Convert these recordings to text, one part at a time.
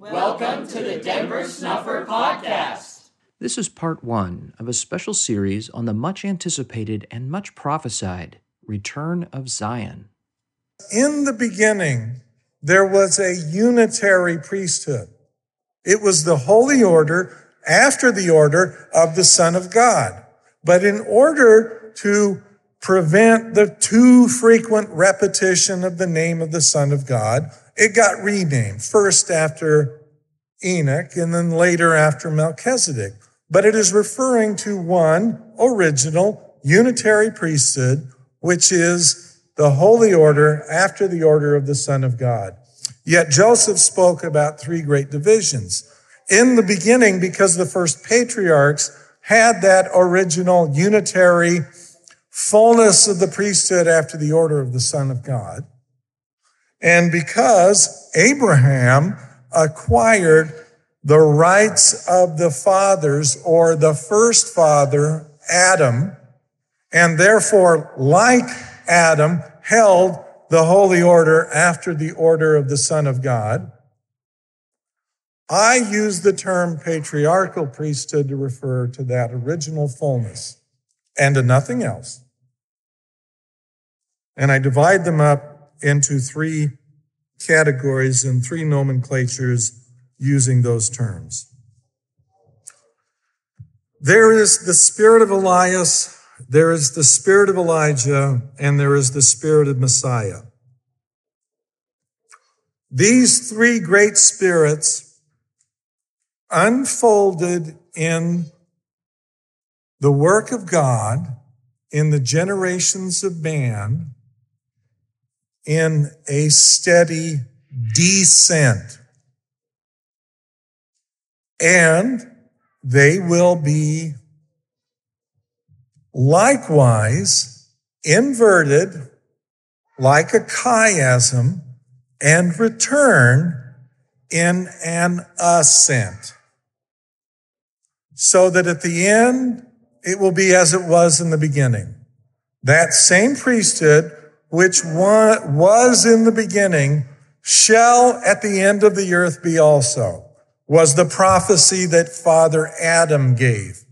Welcome to the Denver Snuffer Podcast. This is part one of a special series on the much anticipated and much prophesied return of Zion. In the beginning, there was a unitary priesthood. It was the holy order after the order of the Son of God. But in order to prevent the too frequent repetition of the name of the Son of God, it got renamed first after Enoch and then later after Melchizedek. But it is referring to one original unitary priesthood, which is the holy order after the order of the Son of God. Yet Joseph spoke about three great divisions. In the beginning, because the first patriarchs had that original unitary fullness of the priesthood after the order of the Son of God. And because Abraham acquired the rights of the fathers or the first father, Adam, and therefore, like Adam, held the holy order after the order of the Son of God. I use the term patriarchal priesthood to refer to that original fullness and to nothing else. And I divide them up into three categories and three nomenclatures using those terms. There is the spirit of Elias, there is the spirit of Elijah, and there is the spirit of Messiah. These three great spirits unfolded in the work of God in the generations of man in a steady descent. And they will be likewise inverted like a chiasm and return in an ascent. So that at the end, it will be as it was in the beginning. That same priesthood which was in the beginning shall at the end of the earth be also, was the prophecy that Father Adam gave.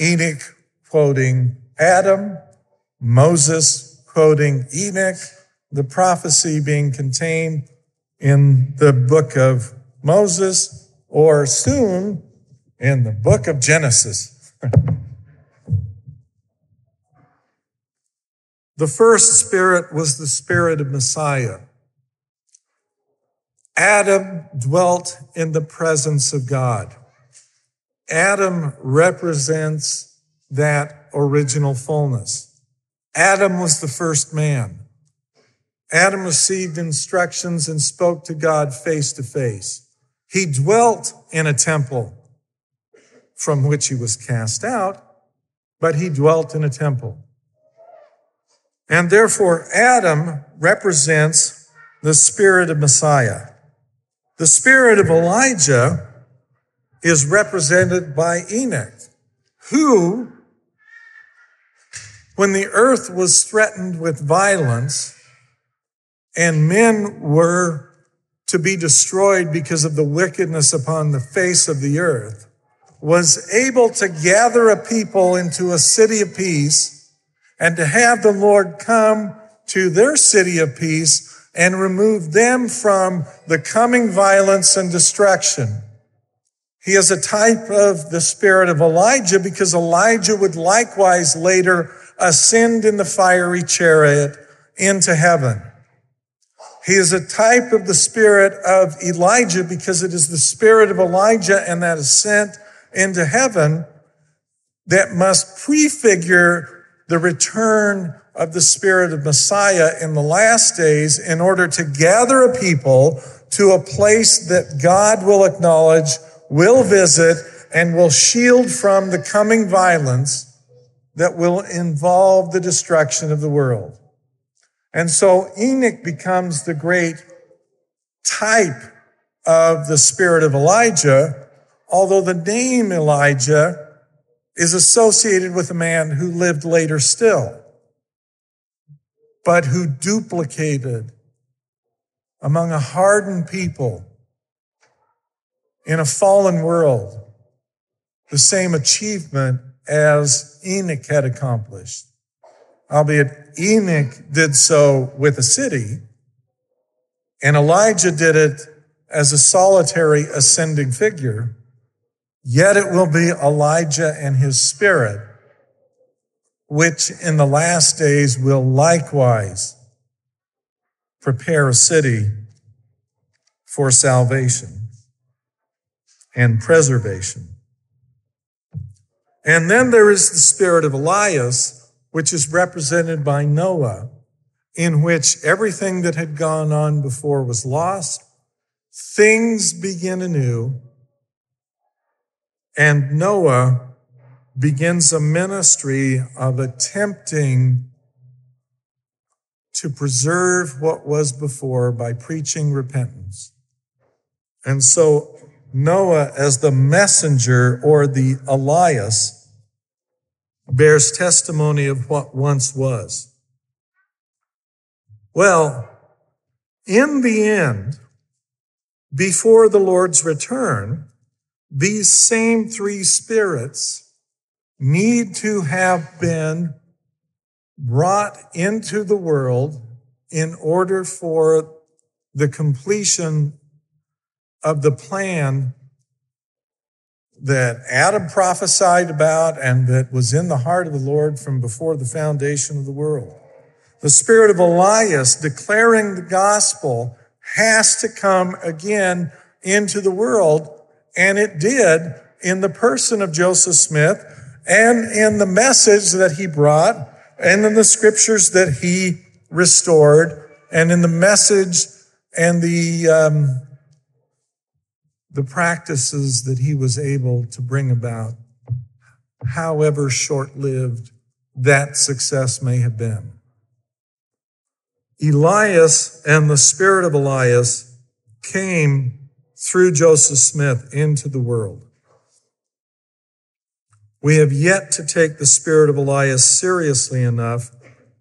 Enoch quoting Adam, Moses quoting Enoch, the prophecy being contained in the book of Moses, or soon in the book of Genesis. The first spirit was the spirit of Messiah. Adam dwelt in the presence of God. Adam represents that original fullness. Adam was the first man. Adam received instructions and spoke to God face to face. He dwelt in a temple from which he was cast out, but he dwelt in a temple. And therefore, Adam represents the spirit of Messiah. The spirit of Elijah is represented by Enoch, who, when the earth was threatened with violence and men were to be destroyed because of the wickedness upon the face of the earth, was able to gather a people into a city of peace and to have the Lord come to their city of peace and remove them from the coming violence and destruction. He is a type of the spirit of Elijah because Elijah would likewise later ascend in the fiery chariot into heaven. He is a type of the spirit of Elijah because it is the spirit of Elijah and that ascent into heaven that must prefigure the return of the Spirit of Messiah in the last days in order to gather a people to a place that God will acknowledge, will visit, and will shield from the coming violence that will involve the destruction of the world. And so Enoch becomes the great type of the spirit of Elijah, although the name Elijah is associated with a man who lived later still, but who duplicated among a hardened people in a fallen world the same achievement as Enoch had accomplished. Albeit Enoch did so with a city, and Elijah did it as a solitary ascending figure, yet it will be Elijah and his spirit, which in the last days will likewise prepare a city for salvation and preservation. And then there is the spirit of Elias, which is represented by Noah, in which everything that had gone on before was lost. Things begin anew. And Noah begins a ministry of attempting to preserve what was before by preaching repentance. And so Noah, as the messenger or the Elias, bears testimony of what once was. Well, in the end, before the Lord's return, these same three spirits need to have been brought into the world in order for the completion of the plan that Adam prophesied about and that was in the heart of the Lord from before the foundation of the world. The spirit of Elias declaring the gospel has to come again into the world. And it did in the person of Joseph Smith and in the message that he brought and in the scriptures that he restored and in the message and the um, the practices that he was able to bring about, however short lived that success may have been. Elias and the spirit of Elias came through Joseph Smith into the world. We have yet to take the spirit of Elias seriously enough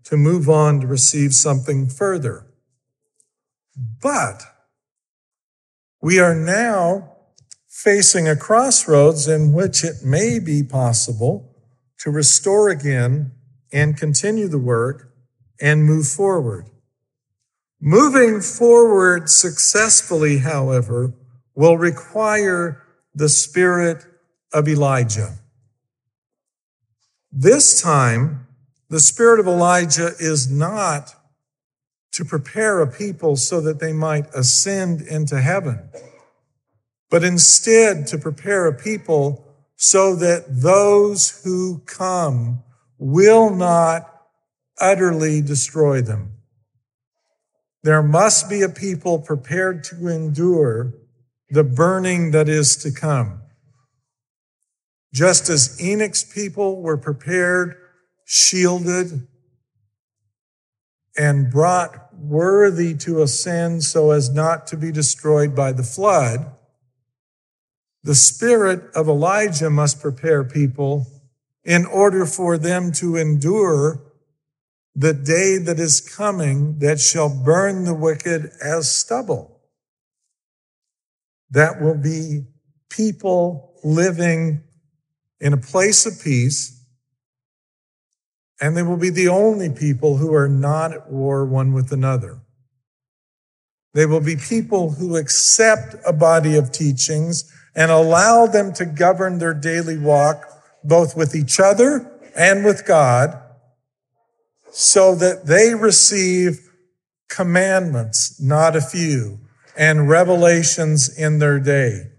to move on to receive something further. But we are now facing a crossroads in which it may be possible to restore again and continue the work and move forward. Moving forward successfully, however, will require the spirit of Elijah. This time, the spirit of Elijah is not to prepare a people so that they might ascend into heaven, but instead to prepare a people so that those who come will not utterly destroy them. There must be a people prepared to endure the burning that is to come. Just as Enoch's people were prepared, shielded, and brought worthy to ascend so as not to be destroyed by the flood, the spirit of Elijah must prepare people in order for them to endure the day that is coming that shall burn the wicked as stubble. That will be people living in a place of peace and they will be the only people who are not at war one with another. They will be people who accept a body of teachings and allow them to govern their daily walk, both with each other and with God, so that they receive commandments, not a few, and revelations in their day.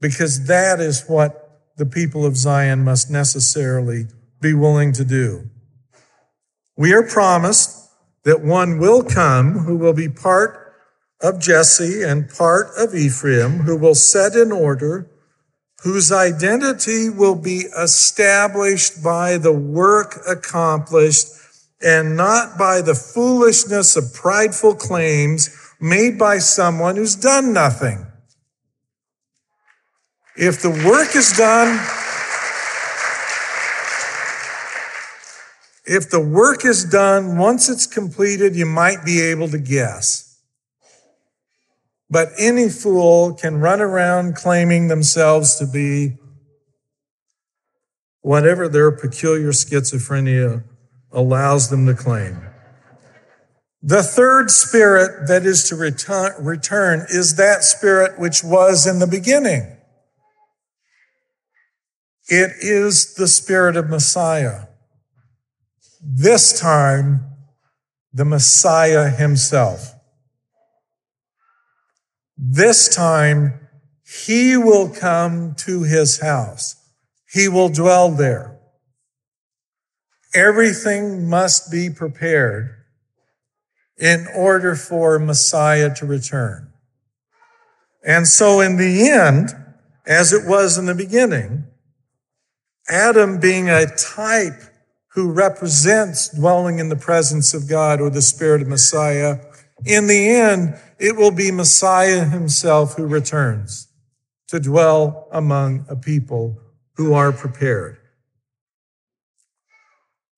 Because that is what the people of Zion must necessarily be willing to do. We are promised that one will come who will be part of Jesse and part of Ephraim, who will set in order, whose identity will be established by the work accomplished and not by the foolishness of prideful claims made by someone who's done nothing. If the work is done, If the work is done, once it's completed, you might be able to guess. But any fool can run around claiming themselves to be whatever their peculiar schizophrenia allows them to claim. The third spirit that is to return, is that spirit which was in the beginning. It is the spirit of Messiah. This time, the Messiah himself. This time, he will come to his house. He will dwell there. Everything must be prepared in order for Messiah to return. And so in the end, as it was in the beginning, Adam being a type who represents dwelling in the presence of God or the Spirit of Messiah, in the end, it will be Messiah himself who returns to dwell among a people who are prepared.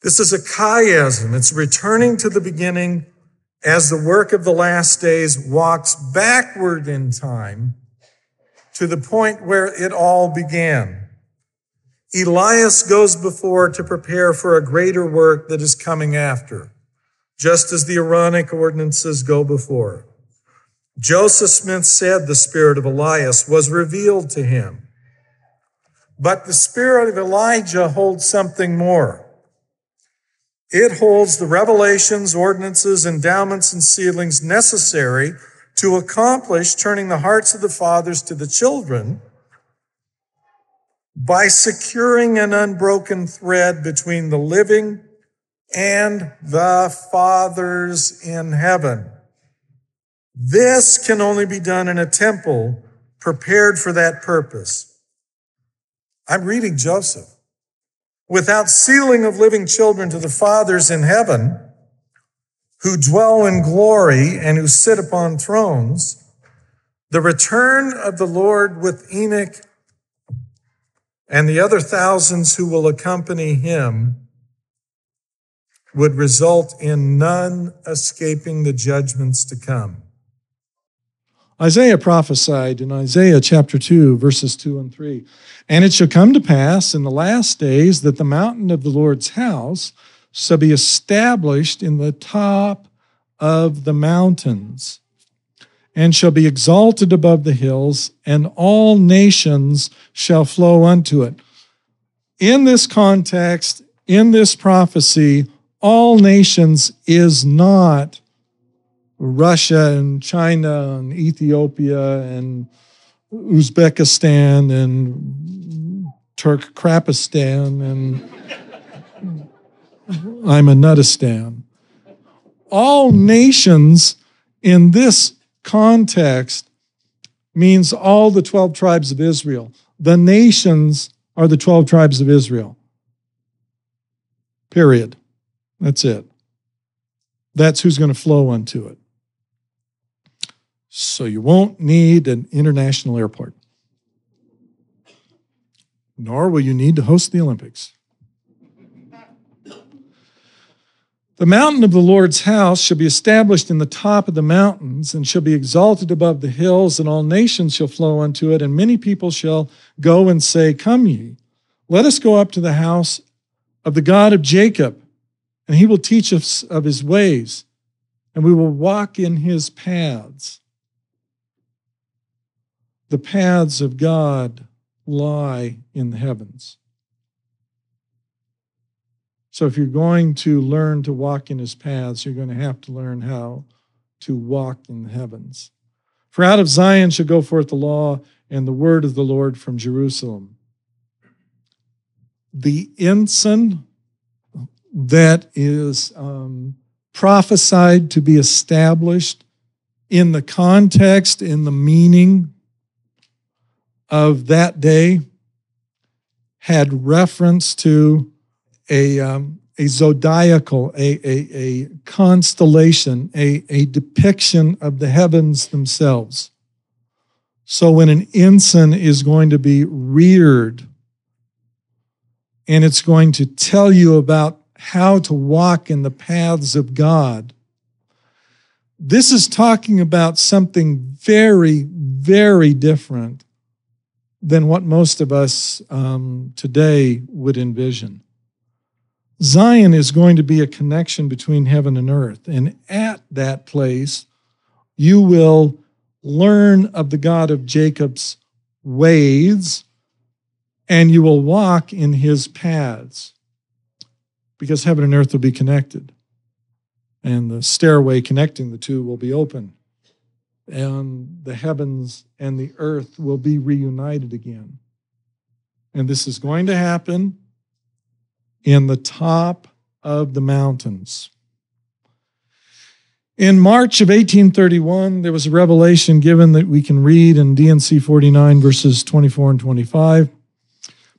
This is a chiasm. It's returning to the beginning as the work of the last days walks backward in time to the point where it all began. Elias goes before to prepare for a greater work that is coming after, just as the Aaronic ordinances go before. Joseph Smith said the spirit of Elias was revealed to him. But the spirit of Elijah holds something more. It holds the revelations, ordinances, endowments, and sealings necessary to accomplish turning the hearts of the fathers to the children by securing an unbroken thread between the living and the fathers in heaven. This can only be done in a temple prepared for that purpose. I'm reading Joseph without sealing of living children to the fathers in heaven who dwell in glory and who sit upon thrones, the return of the Lord with Enoch and the other thousands who will accompany him would result in none escaping the judgments to come. Isaiah prophesied in Isaiah chapter 2, verses 2 and 3. And it shall come to pass in the last days that the mountain of the Lord's house shall be established in the top of the mountains and shall be exalted above the hills, and all nations shall flow unto it. In this context, in this prophecy, all nations is not Russia and China and Ethiopia and Uzbekistan and Turkmenistan and I'm a Nuttistan. All nations in this context means all the 12 tribes of Israel. The nations are the 12 tribes of Israel. Period. That's it. That's who's going to flow unto it. So you won't need an international airport, nor will you need to host the Olympics. The mountain of the Lord's house shall be established in the top of the mountains and shall be exalted above the hills, and all nations shall flow unto it, and many people shall go and say, Come ye, let us go up to the house of the God of Jacob, and he will teach us of his ways, and we will walk in his paths. The paths of God lie in the heavens. So if you're going to learn to walk in his paths, you're going to have to learn how to walk in the heavens. For out of Zion shall go forth the law and the word of the Lord from Jerusalem. The ensign that is um, prophesied to be established in the context, in the meaning of that day had reference to a, um, a zodiacal, a, a, a constellation, a, a depiction of the heavens themselves. So when an ensign is going to be reared and it's going to tell you about how to walk in the paths of God, This is talking about something very, very different than what most of us um, today would envision. Zion is going to be a connection between heaven and earth. And at that place, you will learn of the God of Jacob's ways and you will walk in his paths because heaven and earth will be connected and the stairway connecting the two will be open, and the heavens and the earth will be reunited again. And this is going to happen in the top of the mountains. In March of 1831, there was a revelation given that we can read in D&C 49, verses 24 and 25.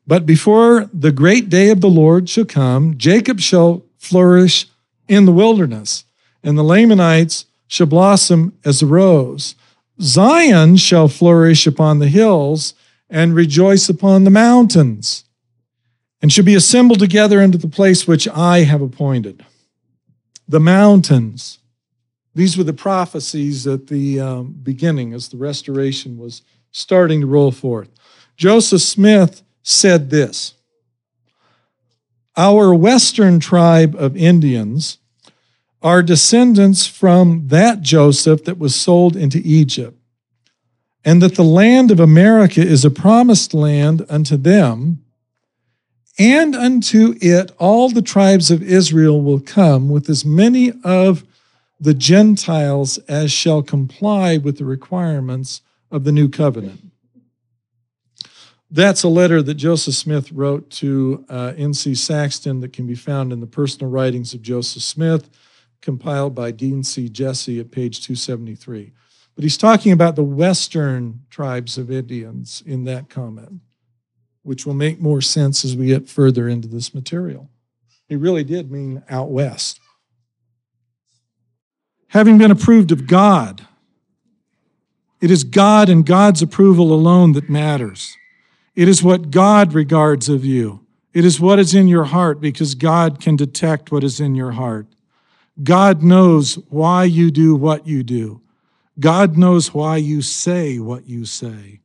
But before the great day of the Lord shall come, Jacob shall flourish in the wilderness, and the Lamanites shall blossom as a rose. Zion shall flourish upon the hills and rejoice upon the mountains, and shall be assembled together into the place which I have appointed. The mountains. These were the prophecies at the um, beginning as the restoration was starting to roll forth. Joseph Smith said this our Western tribe of Indians are descendants from that Joseph that was sold into Egypt, and that the land of America is a promised land unto them, and unto it all the tribes of Israel will come with as many of the Gentiles as shall comply with the requirements of the new covenant. That's a letter that Joseph Smith wrote to uh, N.C. Saxton that can be found in the personal writings of Joseph Smith, compiled by Dean C. Jessee at page 273. But he's talking about the Western tribes of Indians in that comment, which will make more sense as we get further into this material. He really did mean out west. Having been approved of God, it is God and God's approval alone that matters. It is what God regards of you. It is what is in your heart because God can detect what is in your heart. God knows why you do what you do. God knows why you say what you say.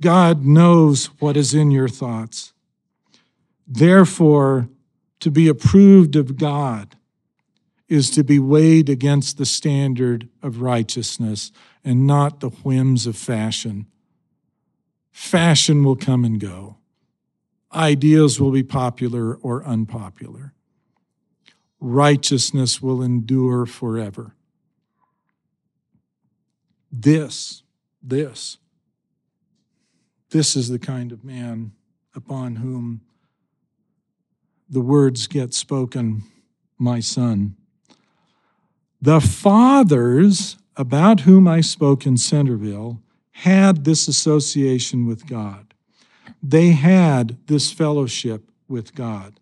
God knows what is in your thoughts. Therefore, to be approved of God is to be weighed against the standard of righteousness and not the whims of fashion. Fashion will come and go. Ideas will be popular or unpopular. Righteousness will endure forever. This, this, this is the kind of man upon whom the words get spoken, my son. The fathers about whom I spoke in Centerville had this association with God. They had this fellowship with God.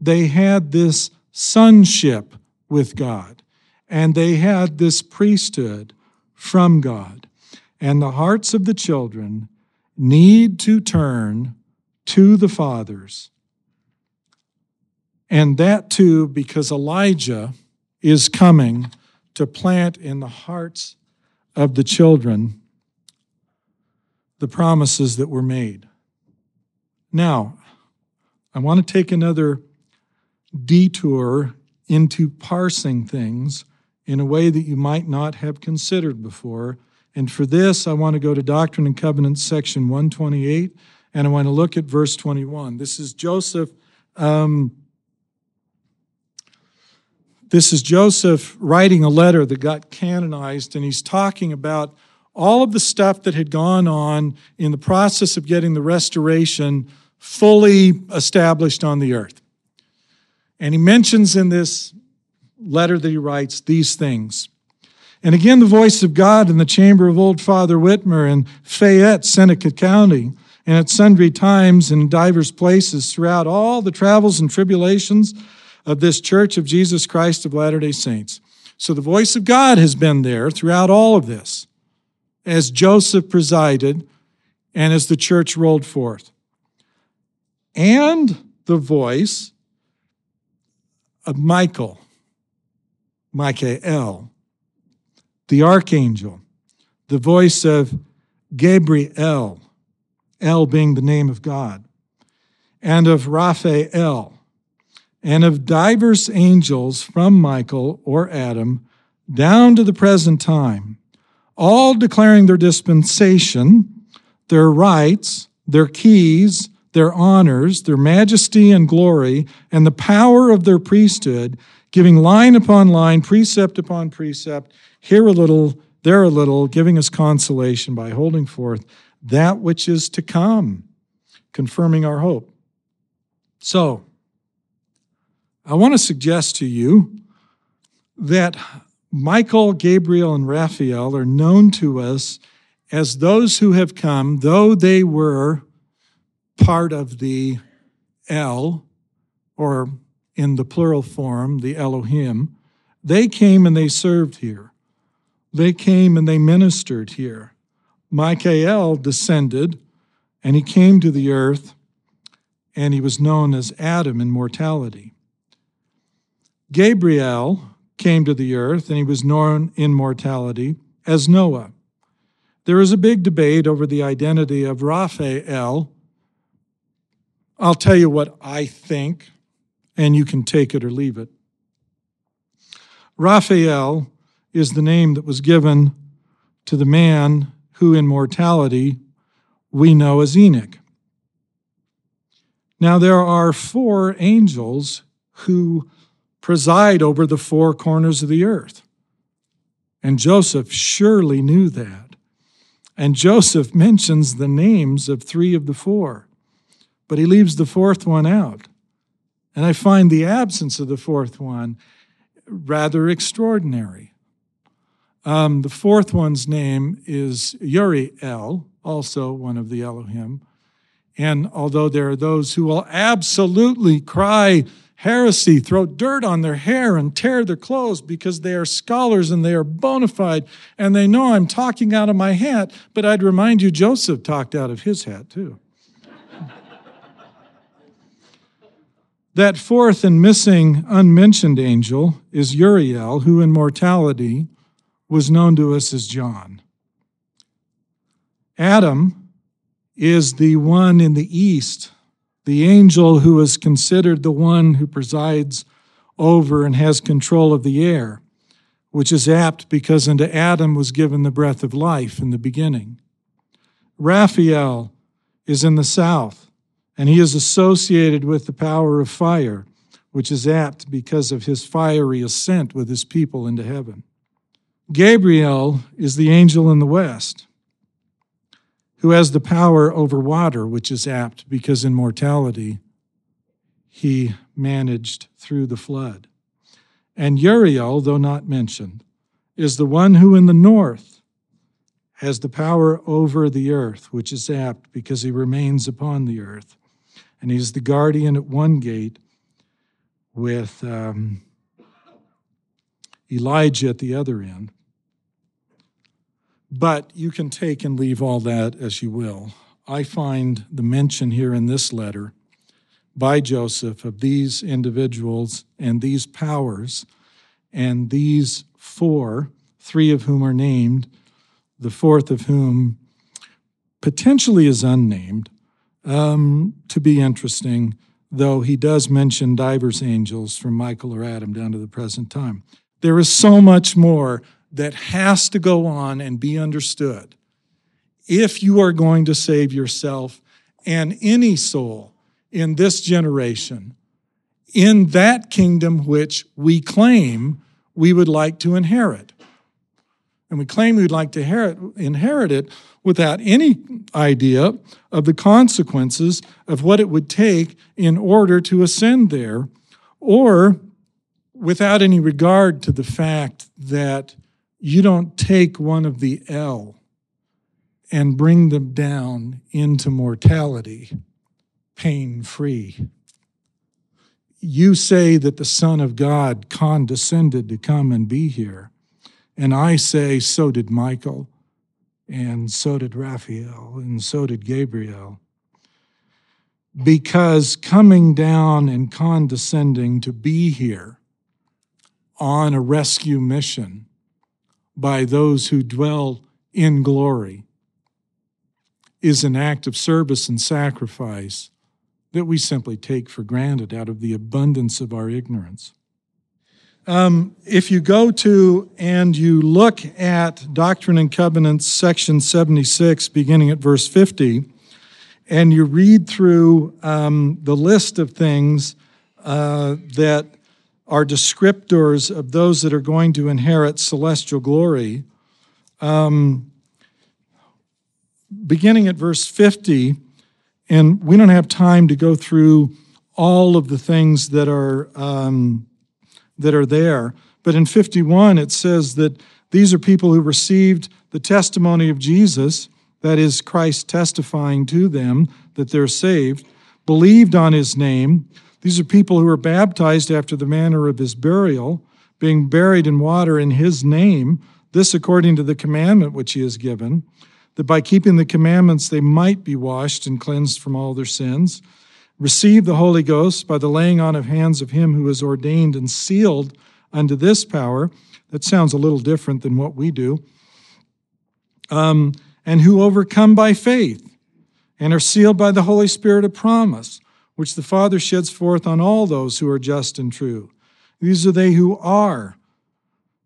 They had this sonship with God. And they had this priesthood from God. And the hearts of the children need to turn to the fathers. And that too, because Elijah is coming to plant in the hearts of the children the promises that were made. Now, I want to take another detour into parsing things in a way that you might not have considered before. And for this, I want to go to Doctrine and Covenants, section 128, and I want to look at verse 21. This is Joseph. Um, this is Joseph writing a letter that got canonized, and he's talking about all of the stuff that had gone on in the process of getting the restoration fully established on the earth. And he mentions in this letter that he writes these things. And again, the voice of God in the chamber of old Father Whitmer in Fayette, Seneca County, and at sundry times in divers places throughout all the travels and tribulations of this Church of Jesus Christ of Latter day Saints. So the voice of God has been there throughout all of this as Joseph presided and as the church rolled forth. And the voice of Michael, Michael, the archangel, the voice of Gabriel, El being the name of God, and of Raphael, and of divers angels from Michael or Adam down to the present time, all declaring their dispensation, their rights, their keys, their honors, their majesty and glory, and the power of their priesthood, giving line upon line, precept upon precept, here a little, there a little, giving us consolation by holding forth that which is to come, confirming our hope. So, I want to suggest to you that Michael, Gabriel, and Raphael are known to us as those who have come, though they were part of the El, or in the plural form, the Elohim, they came and they served here. They came and they ministered here. Michael descended and he came to the earth and he was known as Adam in mortality. Gabriel came to the earth and he was known in mortality as Noah. There is a big debate over the identity of Raphael. I'll tell you what I think, and you can take it or leave it. Raphael is the name that was given to the man who in mortality we know as Enoch. Now, there are four angels who preside over the four corners of the earth. And Joseph surely knew that. And Joseph mentions the names of three of the four, but he leaves the fourth one out. And I find the absence of the fourth one rather extraordinary. Um, the fourth one's name is Uriel, also one of the Elohim. And although there are those who will absolutely cry heresy, throw dirt on their hair, and tear their clothes because they are scholars and they are bona fide, and they know I'm talking out of my hat, but I'd remind you Joseph talked out of his hat too. That fourth and missing unmentioned angel is Uriel, who in mortality was known to us as John. Adam is the one in the east, the angel who is considered the one who presides over and has control of the air, which is apt because unto Adam was given the breath of life in the beginning. Raphael is in the south, and he is associated with the power of fire, which is apt because of his fiery ascent with his people into heaven. Gabriel is the angel in the west who has the power over water, which is apt because in mortality he managed through the flood. And Uriel, though not mentioned, is the one who in the north has the power over the earth, which is apt because he remains upon the earth. And he's the guardian at one gate with um, Elijah at the other end. But you can take and leave all that as you will. I find the mention here in this letter by Joseph of these individuals and these powers and these four, three of whom are named, the fourth of whom potentially is unnamed, um, to be interesting, though he does mention divers angels from Michael or Adam down to the present time. There is so much more that has to go on and be understood if you are going to save yourself and any soul in this generation in that kingdom which we claim we would like to inherit. And we claim we'd like to inherit, inherit it without any idea of the consequences of what it would take in order to ascend there, or without any regard to the fact that you don't take one of the El and bring them down into mortality pain free. You say that the Son of God condescended to come and be here. And I say, so did Michael, and so did Raphael, and so did Gabriel. Because coming down and condescending to be here on a rescue mission by those who dwell in glory is an act of service and sacrifice that we simply take for granted out of the abundance of our ignorance. Um, if you go to and you look at Doctrine and Covenants, section 76, beginning at verse 50, and you read through um, the list of things uh, that are descriptors of those that are going to inherit celestial glory, um, beginning at verse 50, and we don't have time to go through all of the things that are um, that are there. But in 51, it says that these are people who received the testimony of Jesus, that is, Christ testifying to them that they're saved, believed on his name. These are people who were baptized after the manner of his burial, being buried in water in his name, this according to the commandment which he has given, that by keeping the commandments they might be washed and cleansed from all their sins receive the Holy Ghost by the laying on of hands of him who is ordained and sealed unto this power. That sounds a little different than what we do. Um, and who overcome by faith and are sealed by the Holy Spirit of promise, which the Father sheds forth on all those who are just and true. These are they who are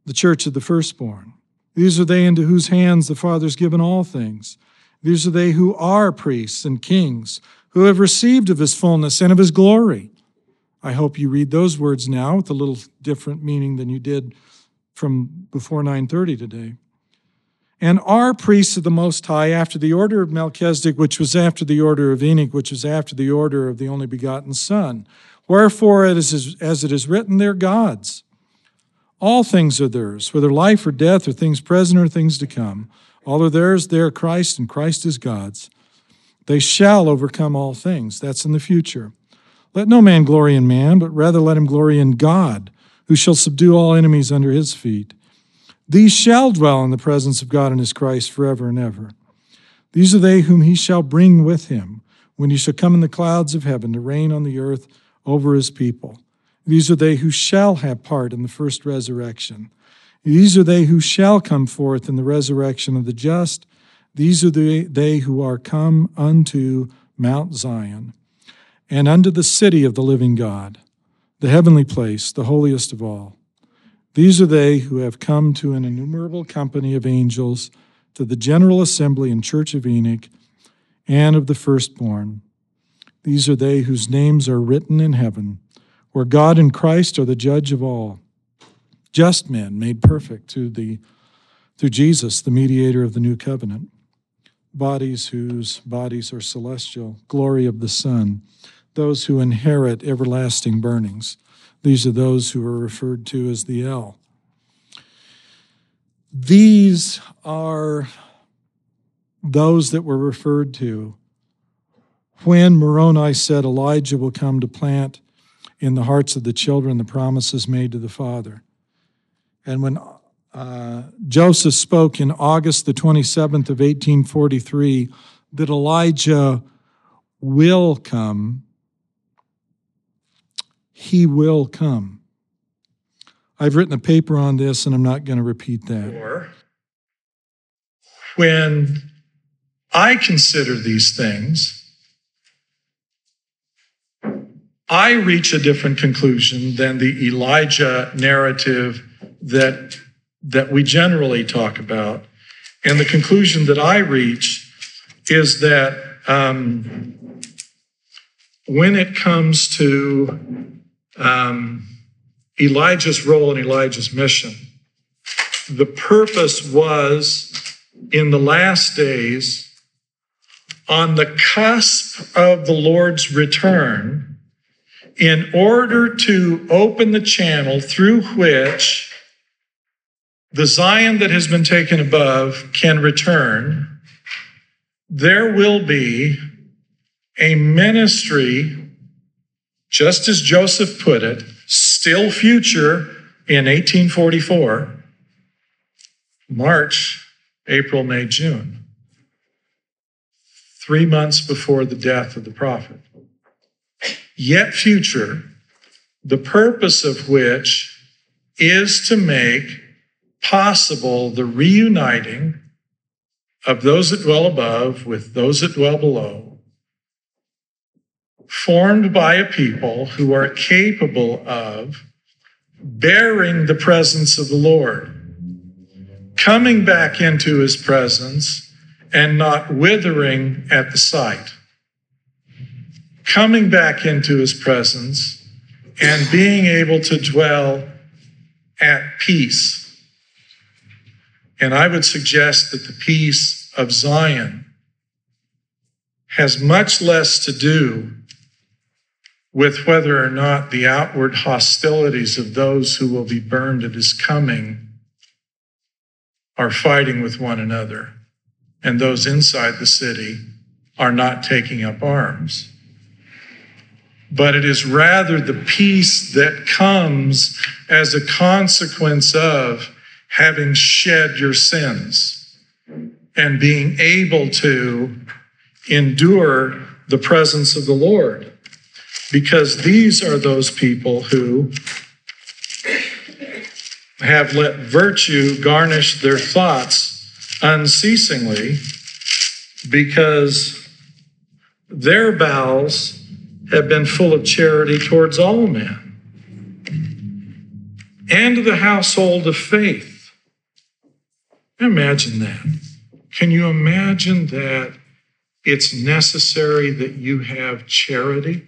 the church of the firstborn. These are they into whose hands the Father's given all things. These are they who are priests and kings who have received of his fullness and of his glory. I hope you read those words now with a little different meaning than you did from before 9:30 today. And are priests of the Most High after the order of Melchizedek, which was after the order of Enoch, which was after the order of the only begotten Son. Wherefore, it is, as it is written, they're God's. All things are theirs, whether life or death, or things present or things to come. All are theirs, they are Christ, and Christ is God's. They shall overcome all things. That's in the future. Let no man glory in man, but rather let him glory in God, who shall subdue all enemies under his feet. These shall dwell in the presence of God and his Christ forever and ever. These are they whom he shall bring with him when he shall come in the clouds of heaven to reign on the earth over his people. These are they who shall have part in the first resurrection. These are they who shall come forth in the resurrection of the just these are the, they who are come unto Mount Zion and unto the city of the living God, the heavenly place, the holiest of all. These are they who have come to an innumerable company of angels, to the general assembly and church of Enoch, and of the firstborn. These are they whose names are written in heaven, where God and Christ are the judge of all. Just men made perfect through, the, through Jesus, the mediator of the new covenant bodies whose bodies are celestial, glory of the sun, those who inherit everlasting burnings. These are those who are referred to as the El. These are those that were referred to when Moroni said Elijah will come to plant in the hearts of the children the promises made to the Father. And when uh, Joseph spoke in August the 27th of 1843 that Elijah will come. He will come. I've written a paper on this and I'm not going to repeat that. When I consider these things, I reach a different conclusion than the Elijah narrative that that we generally talk about. And the conclusion that I reach is that um, when it comes to um, Elijah's role and Elijah's mission, the purpose was in the last days, on the cusp of the Lord's return, in order to open the channel through which the Zion that has been taken above can return, there will be a ministry, just as Joseph put it, still future in 1844, March, April, May, June, three months before the death of the prophet. Yet future, the purpose of which is to make possible the reuniting of those that dwell above with those that dwell below, formed by a people who are capable of bearing the presence of the Lord, coming back into his presence and not withering at the sight, coming back into his presence and being able to dwell at peace. And I would suggest that the peace of Zion has much less to do with whether or not the outward hostilities of those who will be burned at his coming are fighting with one another, and those inside the city are not taking up arms. But it is rather the peace that comes as a consequence of having shed your sins and being able to endure the presence of the Lord because these are those people who have let virtue garnish their thoughts unceasingly because their bowels have been full of charity towards all men and the household of faith. Imagine that. Can you imagine that it's necessary that you have charity?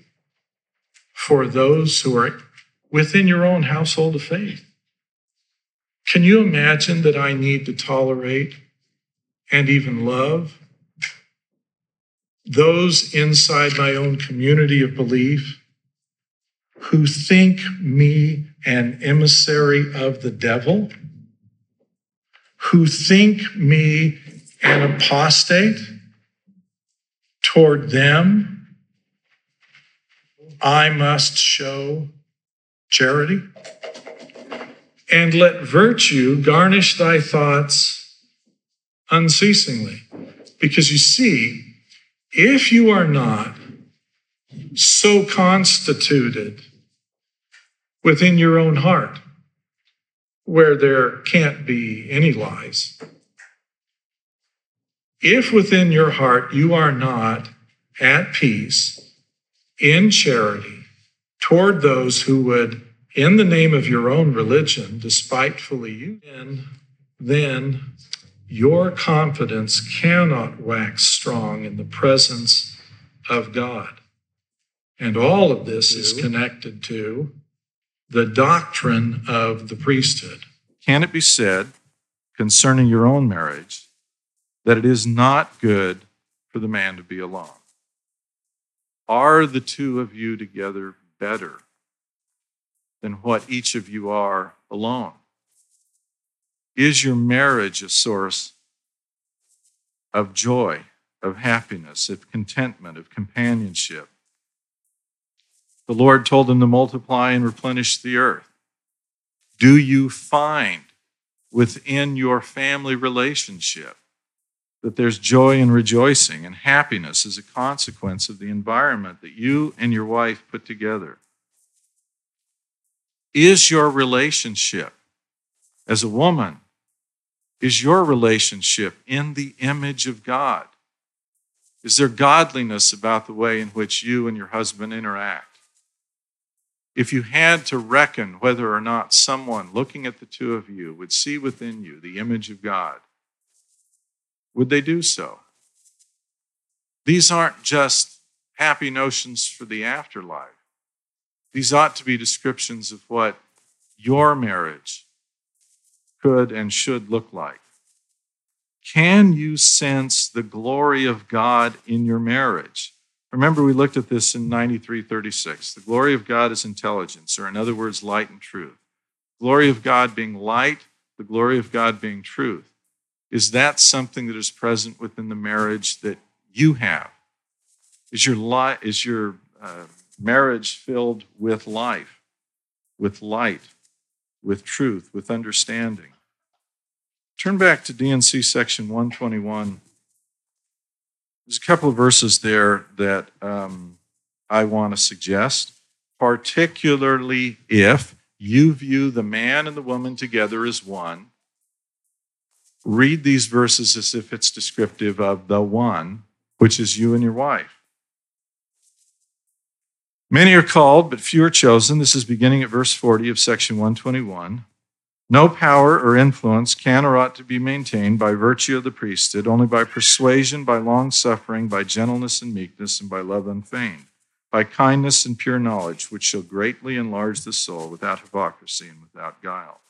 for those who are within your own household of faith. Can you imagine that I need to tolerate and even love those inside my own community of belief who think me an emissary of the devil, who think me an apostate toward them I must show charity. And let virtue garnish thy thoughts unceasingly. Because you see, if you are not so constituted within your own heart, where there can't be any lies, if within your heart you are not at peace in charity toward those who would, in the name of your own religion, despitefully use, then, then your confidence cannot wax strong in the presence of God. And all of this is connected to the doctrine of the priesthood. Can it be said concerning your own marriage that it is not good for the man to be alone? Are the two of you together better than what each of you are alone? Is your marriage a source of joy, of happiness, of contentment, of companionship? The Lord told them to multiply and replenish the earth. Do you find within your family relationship that there's joy and rejoicing and happiness as a consequence of the environment that you and your wife put together. Is your relationship as a woman, is your relationship in the image of God? Is there godliness about the way in which you and your husband interact? If you had to reckon whether or not someone looking at the two of you would see within you the image of God, would they do so? These aren't just happy notions for the afterlife. These ought to be descriptions of what your marriage could and should look like. Can you sense the glory of God in your marriage? Remember, we looked at this in 9336. The glory of God is intelligence, or in other words, light and truth. Glory of God being light, the glory of God being truth. Is that something that is present within the marriage that you have? Is your, li- is your uh, marriage filled with life, with light, with truth, with understanding? Turn back to D&C section 121. There's a couple of verses there that um, I want to suggest, particularly if you view the man and the woman together as one read these verses as if it's descriptive of the one, which is you and your wife. Many are called, but few are chosen. This is beginning at verse 40 of section 121. No power or influence can or ought to be maintained by virtue of the priesthood, only by persuasion, by long suffering, by gentleness and meekness, and by love unfeigned, by kindness and pure knowledge, which shall greatly enlarge the soul without hypocrisy and without guile.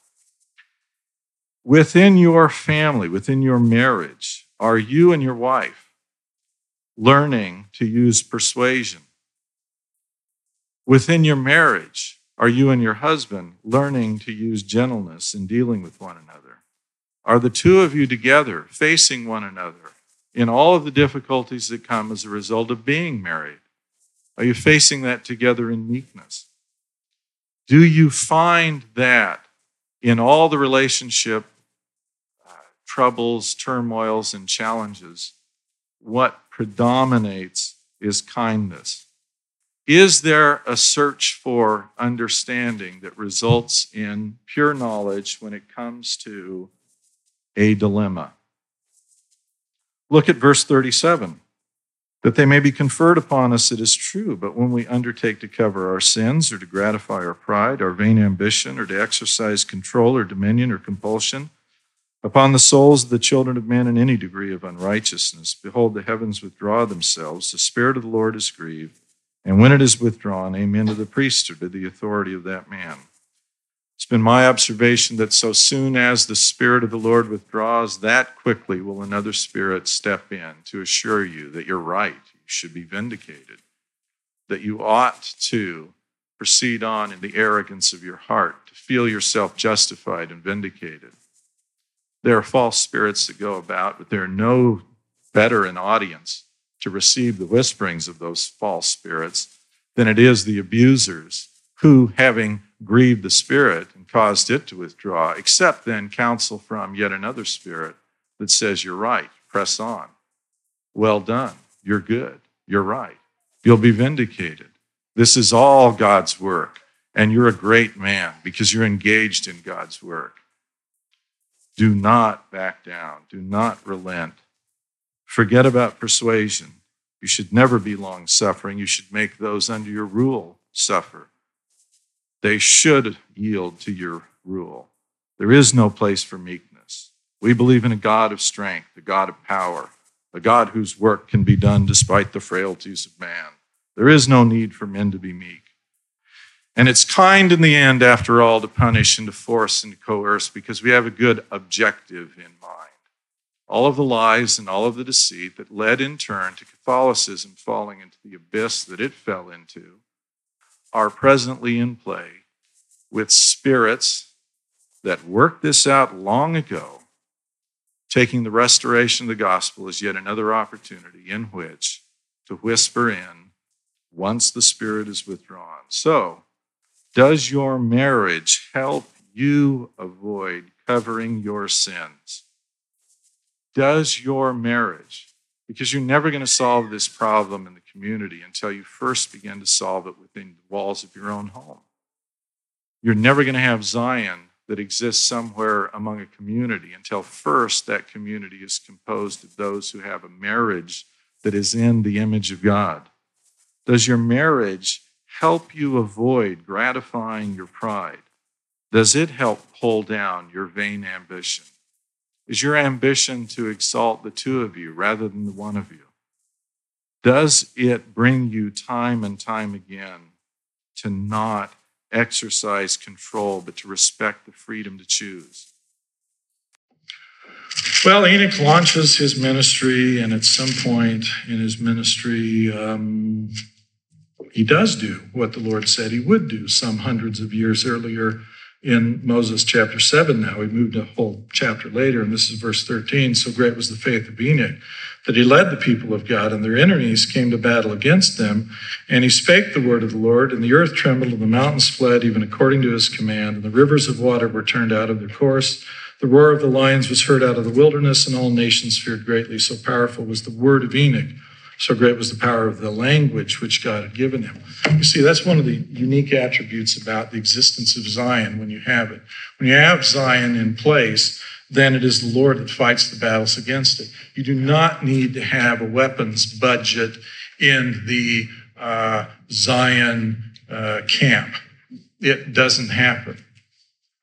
Within your family, within your marriage, are you and your wife learning to use persuasion? Within your marriage, are you and your husband learning to use gentleness in dealing with one another? Are the two of you together facing one another in all of the difficulties that come as a result of being married? Are you facing that together in meekness? Do you find that in all the relationship uh, troubles, turmoils, and challenges, what predominates is kindness? Is there a search for understanding that results in pure knowledge when it comes to a dilemma? Look at verse 37. That they may be conferred upon us, it is true, but when we undertake to cover our sins or to gratify our pride, our vain ambition, or to exercise control or dominion or compulsion upon the souls of the children of men in any degree of unrighteousness, behold, the heavens withdraw themselves, the Spirit of the Lord is grieved and when it is withdrawn, amen to the priesthood, to the authority of that man. It's been my observation that so soon as the Spirit of the Lord withdraws, that quickly will another Spirit step in to assure you that you're right, you should be vindicated, that you ought to proceed on in the arrogance of your heart, to feel yourself justified and vindicated. There are false spirits that go about, but they're no better an audience to receive the whisperings of those false spirits than it is the abusers who, having grieved the spirit and caused it to withdraw, accept then counsel from yet another spirit that says, You're right, press on. Well done, you're good, you're right, you'll be vindicated. This is all God's work, and you're a great man because you're engaged in God's work. Do not back down, do not relent. Forget about persuasion. You should never be long suffering. You should make those under your rule suffer. They should yield to your rule. There is no place for meekness. We believe in a God of strength, a God of power, a God whose work can be done despite the frailties of man. There is no need for men to be meek. And it's kind in the end, after all, to punish and to force and to coerce because we have a good objective in mind all of the lies and all of the deceit that led in turn to Catholicism falling into the abyss that it fell into are presently in play with spirits that worked this out long ago, taking the restoration of the gospel as yet another opportunity in which to whisper in once the spirit is withdrawn. So, does your marriage help you avoid covering your sins? Does your marriage, because you're never going to solve this problem in the community until you first begin to solve it within the walls of your own home. You're never going to have Zion that exists somewhere among a community until first that community is composed of those who have a marriage that is in the image of God. Does your marriage help you avoid gratifying your pride? Does it help pull down your vain ambition? Is your ambition to exalt the two of you rather than the one of you? Does it bring you time and time again to not exercise control, but to respect the freedom to choose? Well, Enoch launches his ministry, and at some point in his ministry, um, he does do what the Lord said he would do some hundreds of years earlier in Moses chapter 7 now. We moved a whole chapter later, and this is verse 13. So great was the faith of Enoch that he led the people of God, and their enemies came to battle against them. And he spake the word of the Lord, and the earth trembled, and the mountains fled, even according to his command, and the rivers of water were turned out of their course. The roar of the lions was heard out of the wilderness, and all nations feared greatly. So powerful was the word of Enoch. So great was the power of the language which God had given him. You see, that's one of the unique attributes about the existence of Zion when you have it. When you have Zion in place, then it is the Lord that fights the battles against it. You do not need to have a weapons budget in the uh, Zion uh, camp. It doesn't happen.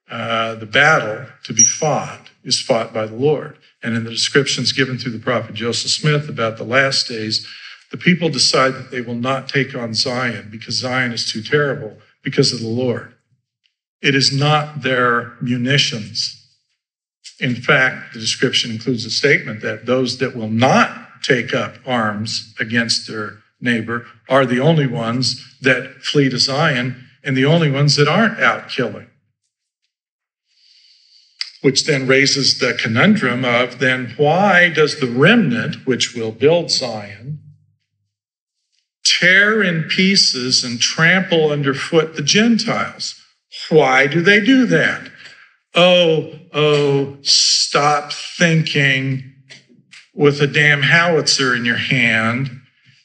Uh, the battle to be fought is fought by the Lord. And in the descriptions given through the prophet Joseph Smith about the last days, the people decide that they will not take on Zion because Zion is too terrible because of the Lord. It is not their munitions. In fact, the description includes a statement that those that will not take up arms against their neighbor are the only ones that flee to Zion and the only ones that aren't out killing. Which then raises the conundrum of then why does the remnant, which will build Zion, tear in pieces and trample underfoot the Gentiles? Why do they do that? Oh, oh, stop thinking with a damn howitzer in your hand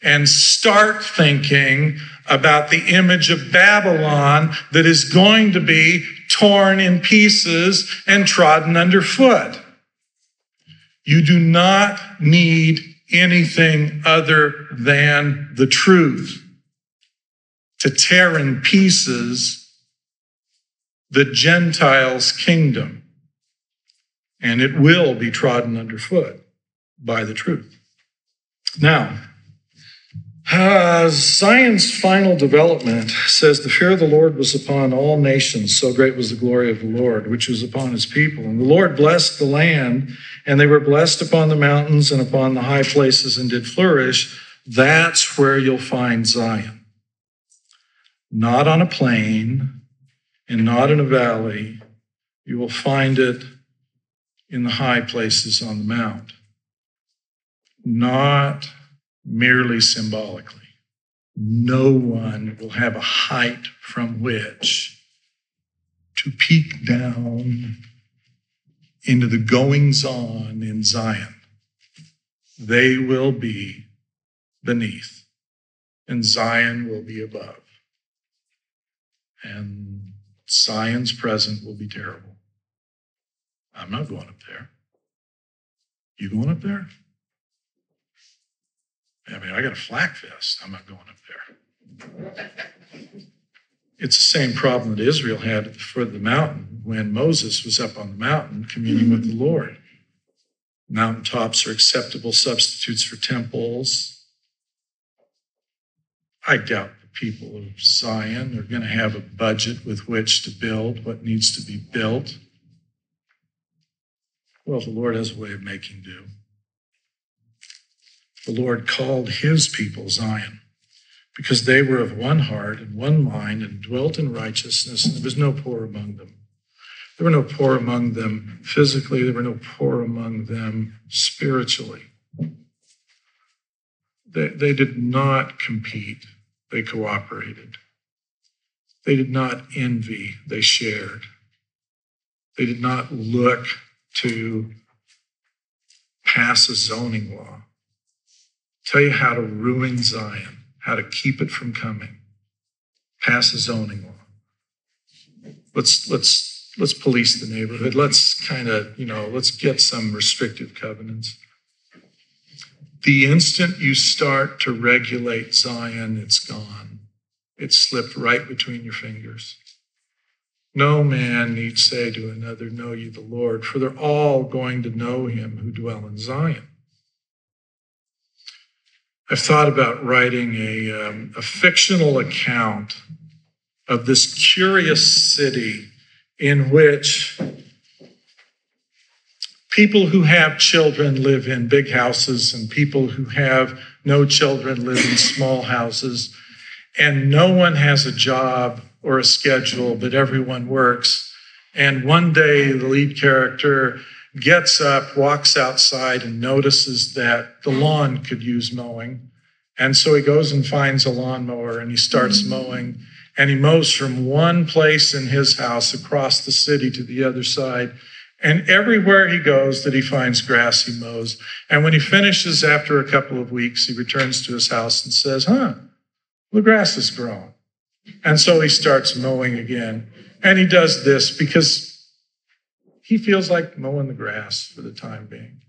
and start thinking about the image of Babylon that is going to be torn in pieces and trodden underfoot. You do not need anything other than the truth to tear in pieces the Gentiles' kingdom, and it will be trodden underfoot by the truth. Now, uh, Zion's final development says the fear of the Lord was upon all nations, so great was the glory of the Lord, which was upon his people. And the Lord blessed the land, and they were blessed upon the mountains and upon the high places and did flourish. That's where you'll find Zion. Not on a plain and not in a valley. You will find it in the high places on the mount. Not merely symbolically. No one will have a height from which to peek down into the goings on in Zion. They will be beneath, and Zion will be above. And Zion's present will be terrible. I'm not going up there. You going up there? I mean, I got a flak vest. I'm not going up there. It's the same problem that Israel had at the foot of the mountain when Moses was up on the mountain communing with the mm-hmm. Lord. Mountaintops are acceptable substitutes for temples. I doubt the people of Zion are going to have a budget with which to build what needs to be built. Well, the Lord has a way of making do the Lord called his people Zion because they were of one heart and one mind and dwelt in righteousness, and there was no poor among them. There were no poor among them physically, there were no poor among them spiritually. They, they did not compete, they cooperated. They did not envy, they shared. They did not look to pass a zoning law tell you how to ruin Zion, how to keep it from coming. Pass a zoning law. Let's let's let's police the neighborhood. Let's kind of, you know, let's get some restrictive covenants. The instant you start to regulate Zion, it's gone. It's slipped right between your fingers. No man need say to another, Know ye the Lord, for they're all going to know him who dwell in Zion. I've thought about writing a, um, a fictional account of this curious city in which people who have children live in big houses and people who have no children live in small houses. And no one has a job or a schedule but everyone works. And one day the lead character gets up, walks outside, and notices that the lawn could use mowing. And so he goes and finds a lawnmower and he starts mm-hmm. mowing. And he mows from one place in his house across the city to the other side. And everywhere he goes that he finds grass, he mows. And when he finishes after a couple of weeks, he returns to his house and says, Huh, the grass has grown. And so he starts mowing again. And he does this because he feels like mowing the grass for the time being.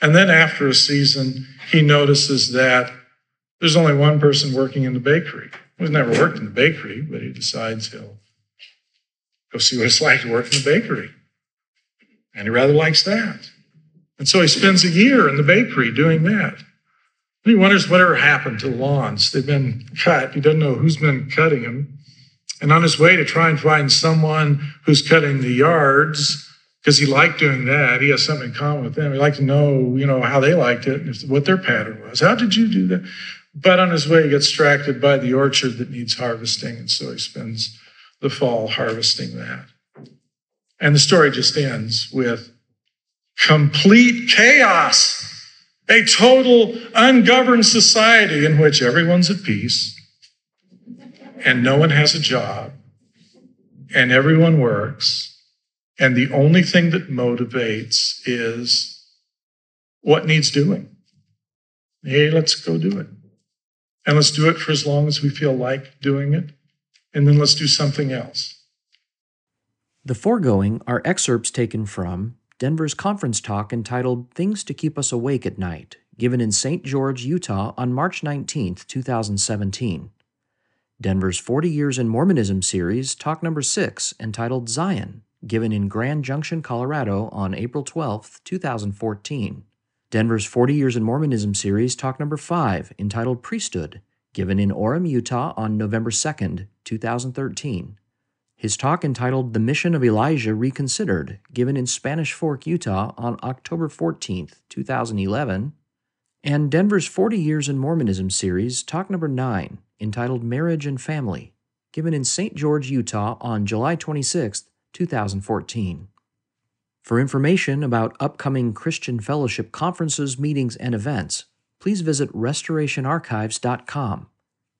And then after a season, he notices that there's only one person working in the bakery. He's never worked in the bakery, but he decides he'll go see what it's like to work in the bakery. And he rather likes that. And so he spends a year in the bakery doing that. And he wonders whatever happened to the lawns. They've been cut. He doesn't know who's been cutting them. And on his way to try and find someone who's cutting the yards, because he liked doing that, he has something in common with them. He'd like to know, you know, how they liked it, and what their pattern was. How did you do that? But on his way, he gets distracted by the orchard that needs harvesting. And so he spends the fall harvesting that. And the story just ends with complete chaos, a total ungoverned society in which everyone's at peace and no one has a job and everyone works. And the only thing that motivates is what needs doing. Hey, let's go do it. And let's do it for as long as we feel like doing it. And then let's do something else. The foregoing are excerpts taken from Denver's conference talk entitled Things to Keep Us Awake at Night, given in St. George, Utah on March 19, 2017. Denver's 40 Years in Mormonism series, talk number 6, entitled Zion, given in Grand Junction, Colorado on April 12, 2014. Denver's 40 Years in Mormonism series, talk number 5, entitled Priesthood, given in Orem, Utah on November 2, 2013. His talk entitled The Mission of Elijah Reconsidered, given in Spanish Fork, Utah on October 14, 2011. And Denver's 40 Years in Mormonism series, talk number 9, entitled Marriage and Family, given in St. George, Utah on July 26, 2014. For information about upcoming Christian Fellowship conferences, meetings, and events, please visit restorationarchives.com.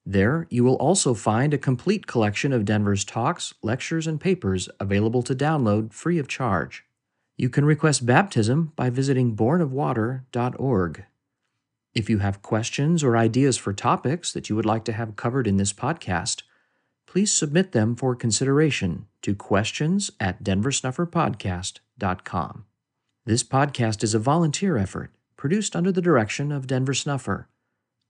There, you will also find a complete collection of Denver's talks, lectures, and papers available to download free of charge. You can request baptism by visiting bornofwater.org. If you have questions or ideas for topics that you would like to have covered in this podcast, please submit them for consideration to questions at denversnufferpodcast.com. This podcast is a volunteer effort produced under the direction of Denver Snuffer.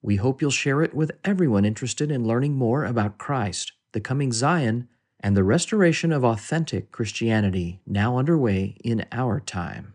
We hope you'll share it with everyone interested in learning more about Christ, the coming Zion, and the restoration of authentic Christianity now underway in our time.